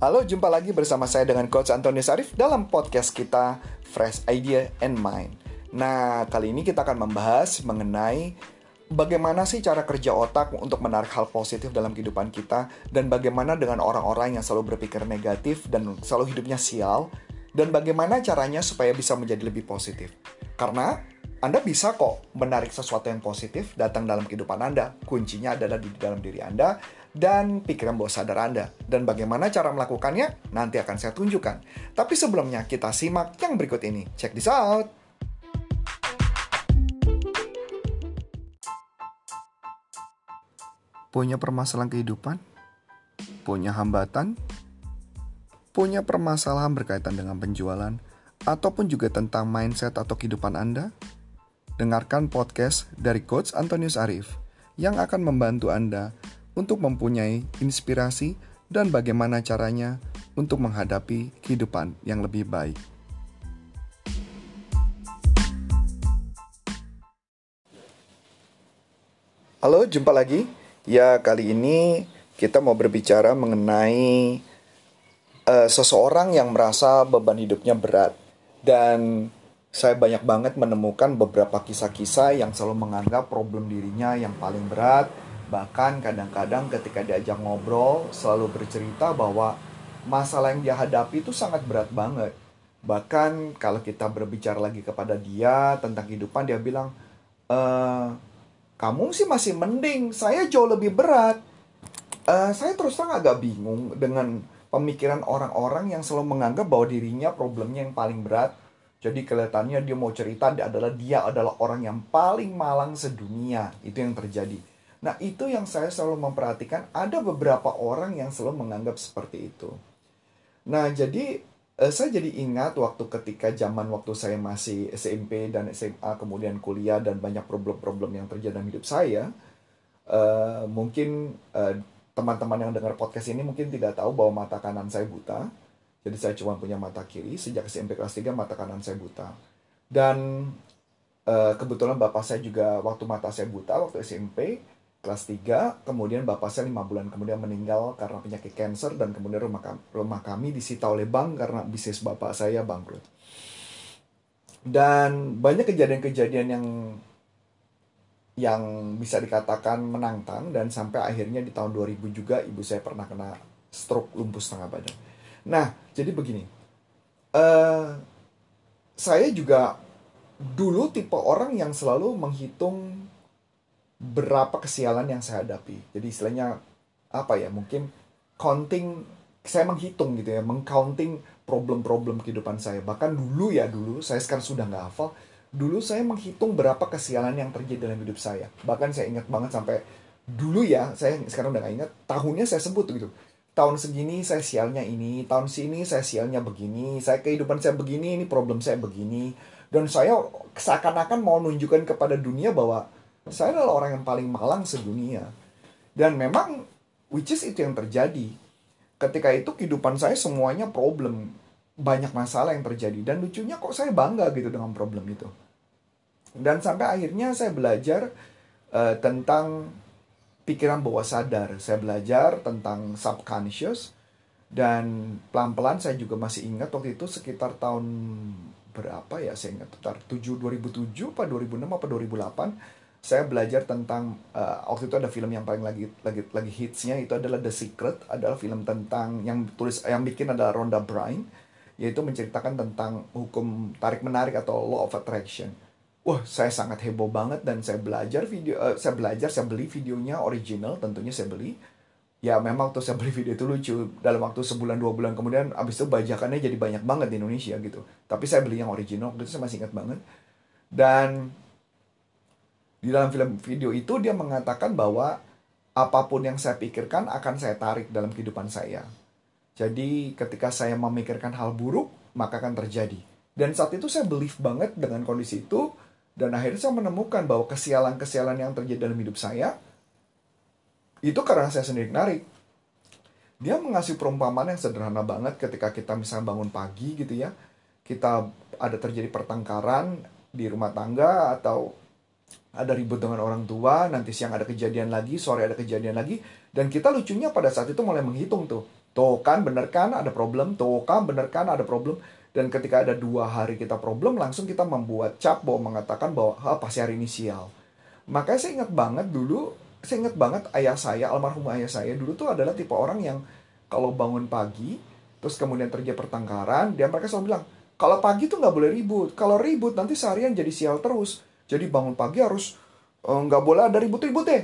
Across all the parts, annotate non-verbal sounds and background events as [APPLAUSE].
Halo, jumpa lagi bersama saya dengan Coach Antonius Arif dalam podcast kita Fresh Idea and Mind. Nah, kali ini kita akan membahas mengenai bagaimana sih cara kerja otak untuk menarik hal positif dalam kehidupan kita dan bagaimana dengan orang-orang yang selalu berpikir negatif dan selalu hidupnya sial dan bagaimana caranya supaya bisa menjadi lebih positif. Karena anda bisa kok menarik sesuatu yang positif datang dalam kehidupan Anda. Kuncinya adalah di dalam diri Anda dan pikiran bawah sadar Anda. Dan bagaimana cara melakukannya, nanti akan saya tunjukkan. Tapi sebelumnya, kita simak yang berikut ini. Check this out! Punya permasalahan kehidupan? Punya hambatan? Punya permasalahan berkaitan dengan penjualan? Ataupun juga tentang mindset atau kehidupan Anda? Dengarkan podcast dari Coach Antonius Arif yang akan membantu Anda untuk mempunyai inspirasi dan bagaimana caranya untuk menghadapi kehidupan yang lebih baik. Halo, jumpa lagi. Ya, kali ini kita mau berbicara mengenai uh, seseorang yang merasa beban hidupnya berat dan saya banyak banget menemukan beberapa kisah-kisah yang selalu menganggap problem dirinya yang paling berat. Bahkan kadang-kadang ketika diajak ngobrol selalu bercerita bahwa masalah yang dia hadapi itu sangat berat banget. Bahkan kalau kita berbicara lagi kepada dia tentang kehidupan, dia bilang, e, kamu sih masih mending, saya jauh lebih berat. E, saya terus terang agak bingung dengan pemikiran orang-orang yang selalu menganggap bahwa dirinya problemnya yang paling berat jadi kelihatannya dia mau cerita adalah dia adalah orang yang paling malang sedunia. Itu yang terjadi. Nah, itu yang saya selalu memperhatikan ada beberapa orang yang selalu menganggap seperti itu. Nah, jadi eh, saya jadi ingat waktu ketika zaman waktu saya masih SMP dan SMA kemudian kuliah dan banyak problem-problem yang terjadi dalam hidup saya. Uh, mungkin eh, teman-teman yang dengar podcast ini mungkin tidak tahu bahwa mata kanan saya buta jadi saya cuma punya mata kiri sejak SMP kelas 3 mata kanan saya buta. Dan uh, kebetulan bapak saya juga waktu mata saya buta waktu SMP kelas 3, kemudian bapak saya lima bulan kemudian meninggal karena penyakit kanker dan kemudian rumah kami, rumah kami disita oleh bank karena bisnis bapak saya bangkrut. Dan banyak kejadian-kejadian yang yang bisa dikatakan menantang dan sampai akhirnya di tahun 2000 juga ibu saya pernah kena stroke lumpuh setengah badan. Nah, jadi begini. Uh, saya juga dulu tipe orang yang selalu menghitung berapa kesialan yang saya hadapi. Jadi istilahnya apa ya? Mungkin counting saya menghitung gitu ya, mengcounting problem-problem kehidupan saya. Bahkan dulu ya dulu, saya sekarang sudah nggak hafal. Dulu saya menghitung berapa kesialan yang terjadi dalam hidup saya. Bahkan saya ingat banget sampai dulu ya, saya sekarang udah gak ingat, tahunnya saya sebut gitu tahun segini saya sialnya ini, tahun sini saya sialnya begini, saya kehidupan saya begini, ini problem saya begini. Dan saya seakan-akan mau nunjukkan kepada dunia bahwa saya adalah orang yang paling malang sedunia. Dan memang which is itu yang terjadi. Ketika itu kehidupan saya semuanya problem. Banyak masalah yang terjadi. Dan lucunya kok saya bangga gitu dengan problem itu. Dan sampai akhirnya saya belajar uh, tentang pikiran bawah sadar. Saya belajar tentang subconscious dan pelan-pelan saya juga masih ingat waktu itu sekitar tahun berapa ya saya ingat sekitar 7 2007 apa 2006 apa 2008 saya belajar tentang uh, waktu itu ada film yang paling lagi lagi lagi hitsnya itu adalah The Secret adalah film tentang yang tulis yang bikin adalah Rhonda Byrne yaitu menceritakan tentang hukum tarik menarik atau law of attraction. Wah saya sangat heboh banget dan saya belajar video uh, saya belajar saya beli videonya original tentunya saya beli. Ya memang tuh saya beli video itu lucu dalam waktu sebulan dua bulan kemudian abis itu bajakannya jadi banyak banget di Indonesia gitu. Tapi saya beli yang original itu saya masih ingat banget. Dan di dalam film video itu dia mengatakan bahwa apa pun yang saya pikirkan akan saya tarik dalam kehidupan saya jadi ketika saya memikirkan hal buruk maka akan terjadi dan saat itu saya believe banget dengan kondisi itu dan akhirnya saya menemukan bahwa kesialan-kesialan yang terjadi dalam hidup saya itu karena saya sendiri narik. Dia mengasih perumpamaan yang sederhana banget ketika kita misalnya bangun pagi gitu ya. Kita ada terjadi pertengkaran di rumah tangga atau ada ribut dengan orang tua, nanti siang ada kejadian lagi, sore ada kejadian lagi, dan kita lucunya pada saat itu mulai menghitung tuh, Tuh kan bener kan ada problem, tuh kan bener kan ada problem. Dan ketika ada dua hari kita problem, langsung kita membuat cap bahwa mengatakan bahwa ah, pasti hari ini sial. Makanya saya ingat banget dulu, saya ingat banget ayah saya, almarhum ayah saya dulu tuh adalah tipe orang yang kalau bangun pagi, terus kemudian terjadi pertengkaran, dia mereka selalu bilang, kalau pagi tuh nggak boleh ribut. Kalau ribut nanti seharian jadi sial terus. Jadi bangun pagi harus eh, nggak boleh ada ribut-ribut deh.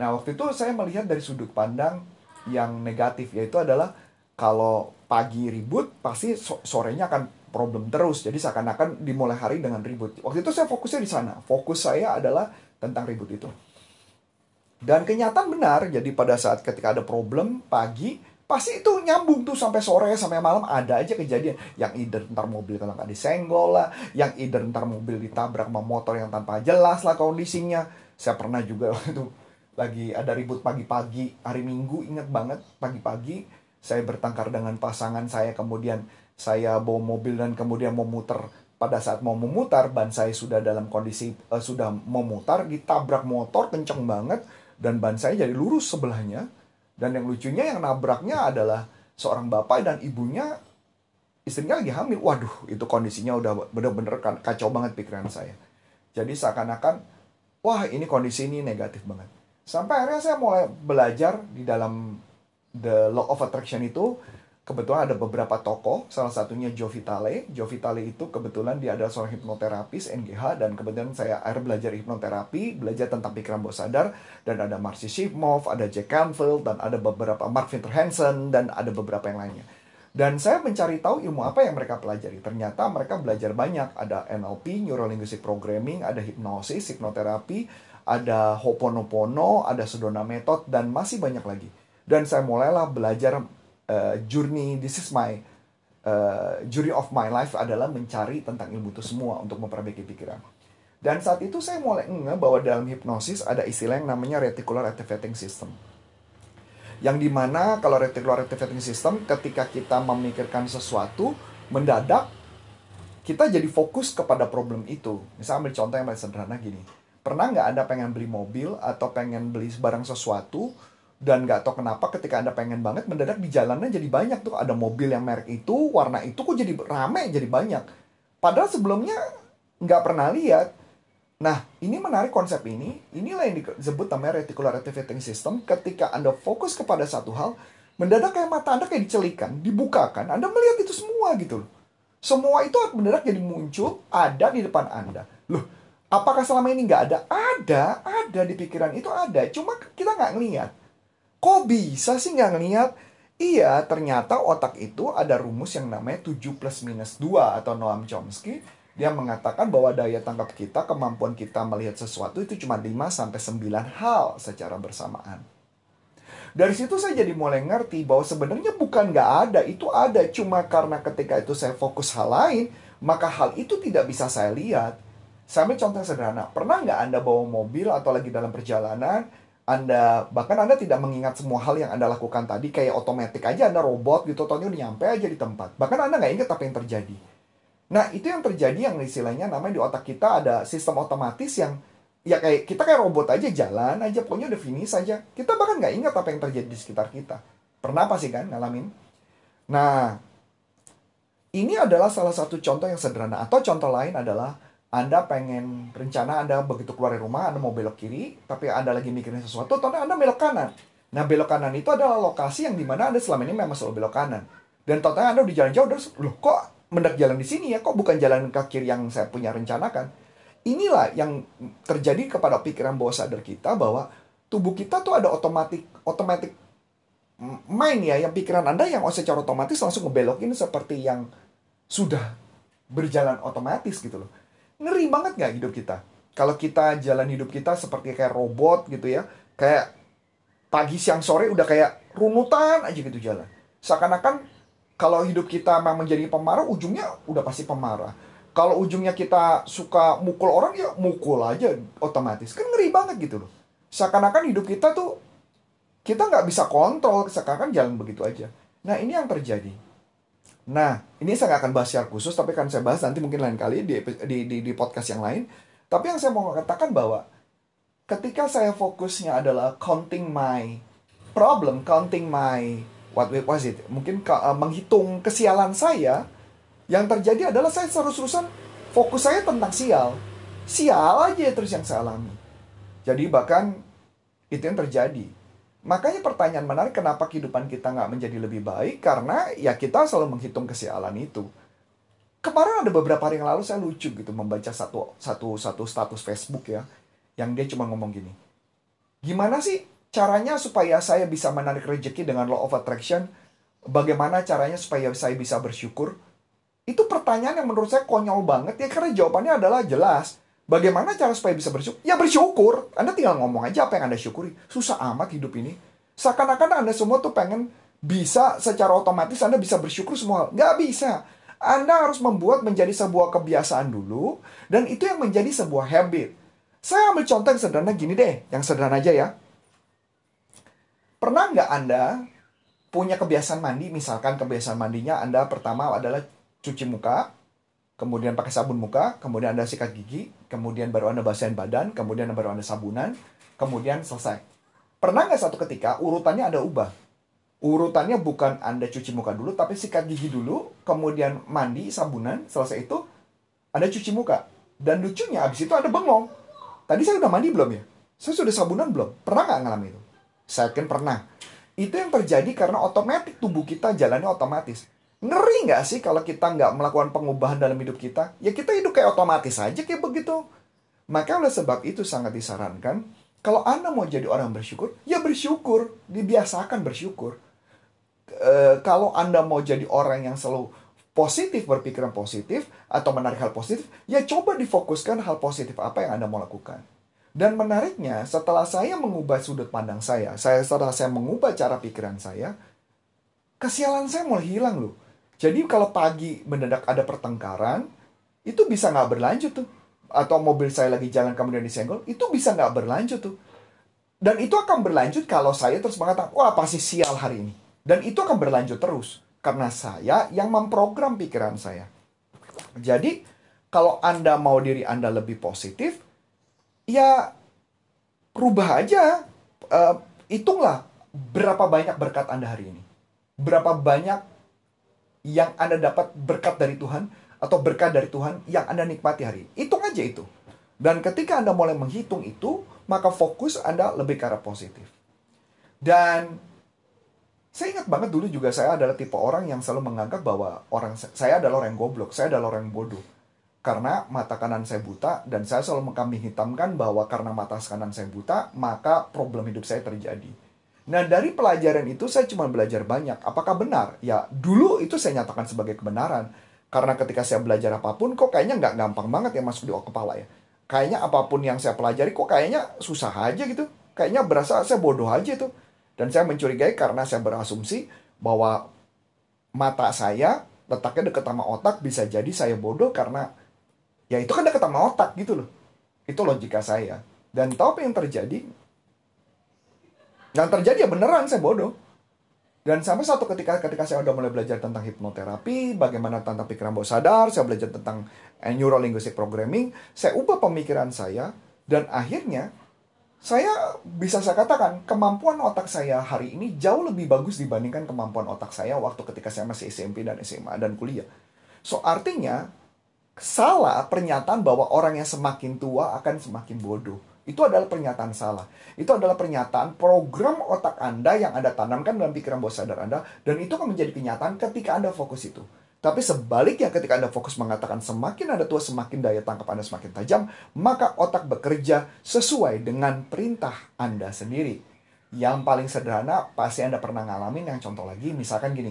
Nah waktu itu saya melihat dari sudut pandang yang negatif yaitu adalah kalau pagi ribut pasti sorenya akan problem terus. Jadi seakan-akan dimulai hari dengan ribut. Waktu itu saya fokusnya di sana. Fokus saya adalah tentang ribut itu. Dan kenyataan benar, jadi pada saat ketika ada problem pagi, pasti itu nyambung tuh sampai sore sampai malam ada aja kejadian. Yang either ntar mobil kalau nggak disenggol lah yang either ntar mobil ditabrak sama motor yang tanpa jelas lah kondisinya. Saya pernah juga [LAUGHS] itu lagi ada ribut pagi-pagi hari Minggu inget banget pagi-pagi saya bertengkar dengan pasangan saya kemudian saya bawa mobil dan kemudian mau muter. Pada saat mau memutar ban saya sudah dalam kondisi uh, sudah memutar ditabrak motor kenceng banget dan ban saya jadi lurus sebelahnya dan yang lucunya yang nabraknya adalah seorang bapak dan ibunya istrinya lagi hamil. Waduh itu kondisinya udah bener-bener kan, kacau banget pikiran saya. Jadi seakan-akan wah ini kondisi ini negatif banget. Sampai akhirnya saya mulai belajar di dalam The Law of Attraction itu kebetulan ada beberapa tokoh, salah satunya Joe Vitale. Joe Vitale itu kebetulan dia adalah seorang hipnoterapis NGH dan kemudian saya akhirnya belajar hipnoterapi, belajar tentang pikiran bawah sadar dan ada Marcy Shipmov, ada Jack Canfield dan ada beberapa Mark Winter Hansen dan ada beberapa yang lainnya. Dan saya mencari tahu ilmu apa yang mereka pelajari. Ternyata mereka belajar banyak. Ada NLP, Neuro Linguistic Programming, ada hipnosis, hipnoterapi, ada Hoponopono, ada Sedona Method, dan masih banyak lagi. Dan saya mulailah belajar uh, journey, this is my uh, journey of my life adalah mencari tentang ilmu itu semua untuk memperbaiki pikiran. Dan saat itu saya mulai nge bahwa dalam hipnosis ada istilah yang namanya reticular activating system. Yang di mana kalau reticular activating system ketika kita memikirkan sesuatu mendadak kita jadi fokus kepada problem itu. Misalnya ambil contoh yang paling sederhana gini Pernah nggak Anda pengen beli mobil atau pengen beli barang sesuatu dan nggak tahu kenapa ketika Anda pengen banget mendadak di jalannya jadi banyak tuh. Ada mobil yang merek itu warna itu kok jadi rame jadi banyak. Padahal sebelumnya nggak pernah lihat. Nah ini menarik konsep ini. Inilah yang disebut namanya reticular activating system. Ketika Anda fokus kepada satu hal mendadak kayak mata Anda kayak dicelikan dibukakan Anda melihat itu semua gitu loh. Semua itu mendadak jadi muncul ada di depan Anda. Loh Apakah selama ini nggak ada? Ada, ada di pikiran itu ada. Cuma kita nggak ngeliat. Kok bisa sih nggak ngeliat? Iya, ternyata otak itu ada rumus yang namanya 7 plus minus 2 atau Noam Chomsky. Dia mengatakan bahwa daya tangkap kita, kemampuan kita melihat sesuatu itu cuma 5 sampai 9 hal secara bersamaan. Dari situ saya jadi mulai ngerti bahwa sebenarnya bukan nggak ada, itu ada. Cuma karena ketika itu saya fokus hal lain, maka hal itu tidak bisa saya lihat. Saya contoh sederhana. Pernah nggak Anda bawa mobil atau lagi dalam perjalanan, Anda bahkan Anda tidak mengingat semua hal yang Anda lakukan tadi kayak otomatis aja Anda robot gitu, totalnya udah nyampe aja di tempat. Bahkan Anda nggak ingat apa yang terjadi. Nah, itu yang terjadi yang istilahnya namanya di otak kita ada sistem otomatis yang ya kayak kita kayak robot aja jalan aja pokoknya udah finish aja. Kita bahkan nggak ingat apa yang terjadi di sekitar kita. Pernah apa sih kan ngalamin? Nah, ini adalah salah satu contoh yang sederhana atau contoh lain adalah anda pengen rencana Anda begitu keluar dari rumah Anda mau belok kiri, tapi Anda lagi mikirin sesuatu, atau Anda belok kanan. Nah belok kanan itu adalah lokasi yang di mana Anda selama ini memang selalu belok kanan. Dan totalnya Anda udah jalan jauh, terus loh kok mendak jalan di sini ya, kok bukan jalan ke kiri yang saya punya rencanakan. Inilah yang terjadi kepada pikiran bawah sadar kita bahwa tubuh kita tuh ada otomatik otomatik main ya, yang pikiran Anda yang secara otomatis langsung ngebelokin seperti yang sudah berjalan otomatis gitu loh ngeri banget nggak hidup kita? Kalau kita jalan hidup kita seperti kayak robot gitu ya kayak pagi siang sore udah kayak runutan aja gitu jalan. Seakan-akan kalau hidup kita memang menjadi pemarah ujungnya udah pasti pemarah. Kalau ujungnya kita suka mukul orang ya mukul aja otomatis. Kan ngeri banget gitu loh. Seakan-akan hidup kita tuh kita nggak bisa kontrol seakan-akan jalan begitu aja. Nah ini yang terjadi Nah, ini saya nggak akan bahas secara khusus, tapi akan saya bahas nanti mungkin lain kali di, di, di, di podcast yang lain. Tapi yang saya mau katakan bahwa ketika saya fokusnya adalah counting my problem, counting my what was it? Mungkin uh, menghitung kesialan saya, yang terjadi adalah saya terus-terusan fokus saya tentang sial. Sial aja terus yang saya alami. Jadi bahkan itu yang terjadi. Makanya pertanyaan menarik kenapa kehidupan kita nggak menjadi lebih baik karena ya kita selalu menghitung kesialan itu. Kemarin ada beberapa hari yang lalu saya lucu gitu membaca satu satu satu status Facebook ya yang dia cuma ngomong gini. Gimana sih caranya supaya saya bisa menarik rezeki dengan law of attraction? Bagaimana caranya supaya saya bisa bersyukur? Itu pertanyaan yang menurut saya konyol banget ya karena jawabannya adalah jelas. Bagaimana cara supaya bisa bersyukur? Ya bersyukur. Anda tinggal ngomong aja apa yang Anda syukuri. Susah amat hidup ini. Seakan-akan Anda semua tuh pengen bisa secara otomatis Anda bisa bersyukur semua. Nggak bisa. Anda harus membuat menjadi sebuah kebiasaan dulu. Dan itu yang menjadi sebuah habit. Saya ambil contoh yang sederhana gini deh. Yang sederhana aja ya. Pernah nggak Anda punya kebiasaan mandi, misalkan kebiasaan mandinya Anda pertama adalah cuci muka, kemudian pakai sabun muka, kemudian Anda sikat gigi, kemudian baru Anda basahin badan, kemudian baru Anda sabunan, kemudian selesai. Pernah nggak satu ketika urutannya ada ubah? Urutannya bukan Anda cuci muka dulu, tapi sikat gigi dulu, kemudian mandi, sabunan, selesai itu Anda cuci muka. Dan lucunya abis itu Anda bengong. Tadi saya udah mandi belum ya? Saya sudah sabunan belum? Pernah nggak ngalamin itu? Saya yakin pernah. Itu yang terjadi karena otomatis tubuh kita jalannya otomatis. Ngeri nggak sih kalau kita nggak melakukan pengubahan dalam hidup kita? Ya kita hidup kayak otomatis aja kayak begitu. Maka oleh sebab itu sangat disarankan, kalau Anda mau jadi orang bersyukur, ya bersyukur. Dibiasakan bersyukur. E, kalau Anda mau jadi orang yang selalu positif, berpikiran positif, atau menarik hal positif, ya coba difokuskan hal positif apa yang Anda mau lakukan. Dan menariknya, setelah saya mengubah sudut pandang saya, saya setelah saya mengubah cara pikiran saya, kesialan saya mulai hilang loh. Jadi kalau pagi mendadak ada pertengkaran, itu bisa nggak berlanjut tuh. Atau mobil saya lagi jalan kemudian disenggol, itu bisa nggak berlanjut tuh. Dan itu akan berlanjut kalau saya terus mengatakan, wah pasti sial hari ini. Dan itu akan berlanjut terus. Karena saya yang memprogram pikiran saya. Jadi, kalau Anda mau diri Anda lebih positif, ya rubah aja. Uh, hitunglah berapa banyak berkat Anda hari ini. Berapa banyak yang Anda dapat berkat dari Tuhan atau berkat dari Tuhan yang Anda nikmati hari ini. Hitung aja itu. Dan ketika Anda mulai menghitung itu, maka fokus Anda lebih ke arah positif. Dan saya ingat banget dulu juga saya adalah tipe orang yang selalu menganggap bahwa orang saya adalah orang goblok, saya adalah orang bodoh karena mata kanan saya buta dan saya selalu mengkambing hitamkan bahwa karena mata kanan saya buta maka problem hidup saya terjadi. Nah dari pelajaran itu saya cuma belajar banyak. Apakah benar? Ya dulu itu saya nyatakan sebagai kebenaran. Karena ketika saya belajar apa pun kok kayaknya nggak gampang banget ya masuk di kepala ya. Kayaknya apa pun yang saya pelajari kok kayaknya susah aja gitu. Kayaknya berasa saya bodoh aja tuh. Dan saya mencurigai karena saya berasumsi bahwa mata saya letaknya dekat sama otak bisa jadi saya bodoh karena ya itu kan dekat sama otak gitu loh itu logika saya dan tahu apa yang terjadi yang terjadi ya beneran saya bodoh dan sampai satu ketika ketika saya udah mulai belajar tentang hipnoterapi, bagaimana tentang pikiran bawah sadar, saya belajar tentang eh, neuro linguistic programming, saya ubah pemikiran saya dan akhirnya saya bisa saya katakan kemampuan otak saya hari ini jauh lebih bagus dibandingkan kemampuan otak saya waktu ketika saya masih SMP dan SMA dan kuliah. So artinya salah pernyataan bahwa orang yang semakin tua akan semakin bodoh. Itu adalah pernyataan salah. Itu adalah pernyataan program otak Anda yang Anda tanamkan dalam pikiran bawah sadar Anda. Dan itu akan menjadi kenyataan ketika Anda fokus itu. Tapi sebaliknya ketika Anda fokus mengatakan semakin Anda tua semakin daya tangkap Anda semakin tajam. Maka otak bekerja sesuai dengan perintah Anda sendiri. Yang paling sederhana pasti Anda pernah ngalamin yang contoh lagi. Misalkan gini.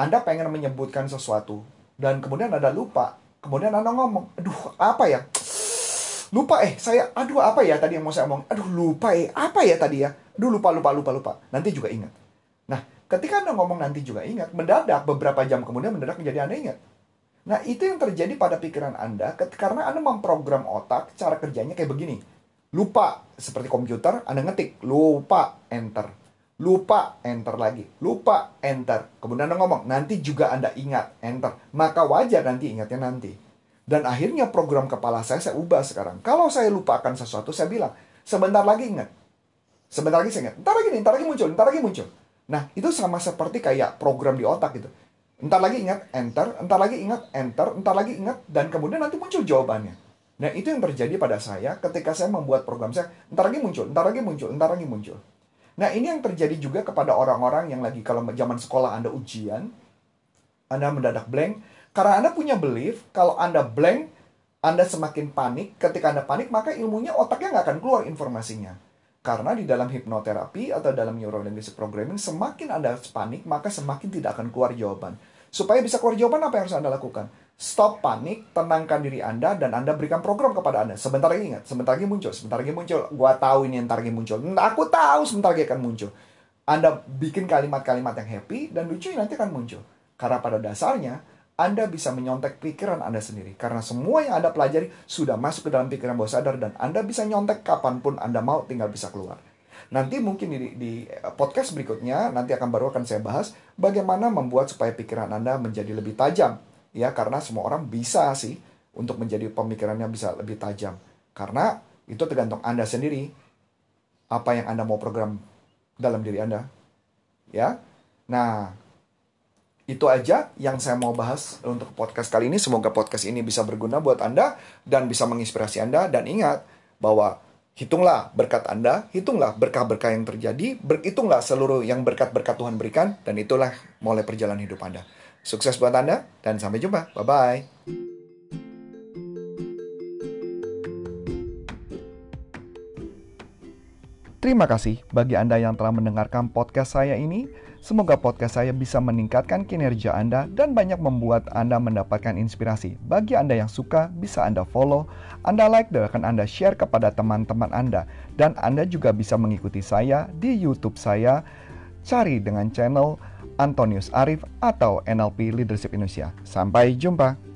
Anda pengen menyebutkan sesuatu. Dan kemudian Anda lupa Kemudian Anda ngomong, aduh apa ya? Lupa eh, saya, aduh apa ya tadi yang mau saya ngomong? Aduh lupa eh, apa ya tadi ya? Aduh lupa, lupa, lupa, lupa. Nanti juga ingat. Nah, ketika Anda ngomong nanti juga ingat, mendadak beberapa jam kemudian mendadak menjadi Anda ingat. Nah, itu yang terjadi pada pikiran Anda karena Anda memprogram otak cara kerjanya kayak begini. Lupa, seperti komputer, Anda ngetik, lupa, enter lupa enter lagi lupa enter kemudian anda ngomong nanti juga anda ingat enter maka wajar nanti ingatnya nanti dan akhirnya program kepala saya saya ubah sekarang kalau saya lupakan sesuatu saya bilang sebentar lagi ingat sebentar lagi saya ingat ntar lagi nih ntar lagi muncul ntar lagi muncul Nah, itu sama seperti kayak program di otak gitu. Entar lagi ingat, enter, entar lagi ingat, enter, entar lagi ingat, dan kemudian nanti muncul jawabannya. Nah, itu yang terjadi pada saya ketika saya membuat program saya. Entar lagi muncul, entar lagi muncul, entar lagi muncul. Nah, ini yang terjadi juga kepada orang-orang yang lagi kalau zaman sekolah Anda ujian, Anda mendadak blank, karena Anda punya belief, kalau Anda blank, Anda semakin panik. Ketika Anda panik, maka ilmunya otaknya nggak akan keluar informasinya. Karena di dalam hipnoterapi atau dalam neurolinguistic programming, semakin Anda panik, maka semakin tidak akan keluar jawaban. Supaya bisa keluar jawaban, apa yang harus Anda lakukan? Stop panik, tenangkan diri Anda, dan Anda berikan program kepada Anda. Sebentar lagi ingat, sebentar lagi muncul, sebentar lagi muncul. Gua tahu ini ntar lagi muncul. Aku tahu sebentar lagi akan muncul. Anda bikin kalimat-kalimat yang happy, dan lucu nanti akan muncul. Karena pada dasarnya, anda bisa menyontek pikiran Anda sendiri. Karena semua yang Anda pelajari sudah masuk ke dalam pikiran bawah sadar dan Anda bisa nyontek kapan pun Anda mau tinggal bisa keluar. Nanti mungkin di, di podcast berikutnya nanti akan baru akan saya bahas bagaimana membuat supaya pikiran Anda menjadi lebih tajam. Ya, karena semua orang bisa sih untuk menjadi pemikirannya bisa lebih tajam. Karena itu tergantung Anda sendiri apa yang Anda mau program dalam diri Anda. Ya. Nah, itu aja yang saya mau bahas untuk podcast kali ini. Semoga podcast ini bisa berguna buat Anda dan bisa menginspirasi Anda. Dan ingat bahwa hitunglah berkat Anda, hitunglah berkah-berkah yang terjadi, berhitunglah seluruh yang berkat-berkat Tuhan berikan, dan itulah mulai perjalanan hidup Anda. Sukses buat Anda, dan sampai jumpa. Bye-bye. Terima kasih bagi Anda yang telah mendengarkan podcast saya ini. Semoga podcast saya bisa meningkatkan kinerja Anda dan banyak membuat Anda mendapatkan inspirasi. Bagi Anda yang suka, bisa Anda follow, Anda like, dan akan Anda share kepada teman-teman Anda. Dan Anda juga bisa mengikuti saya di YouTube saya, cari dengan channel Antonius Arif atau NLP Leadership Indonesia. Sampai jumpa!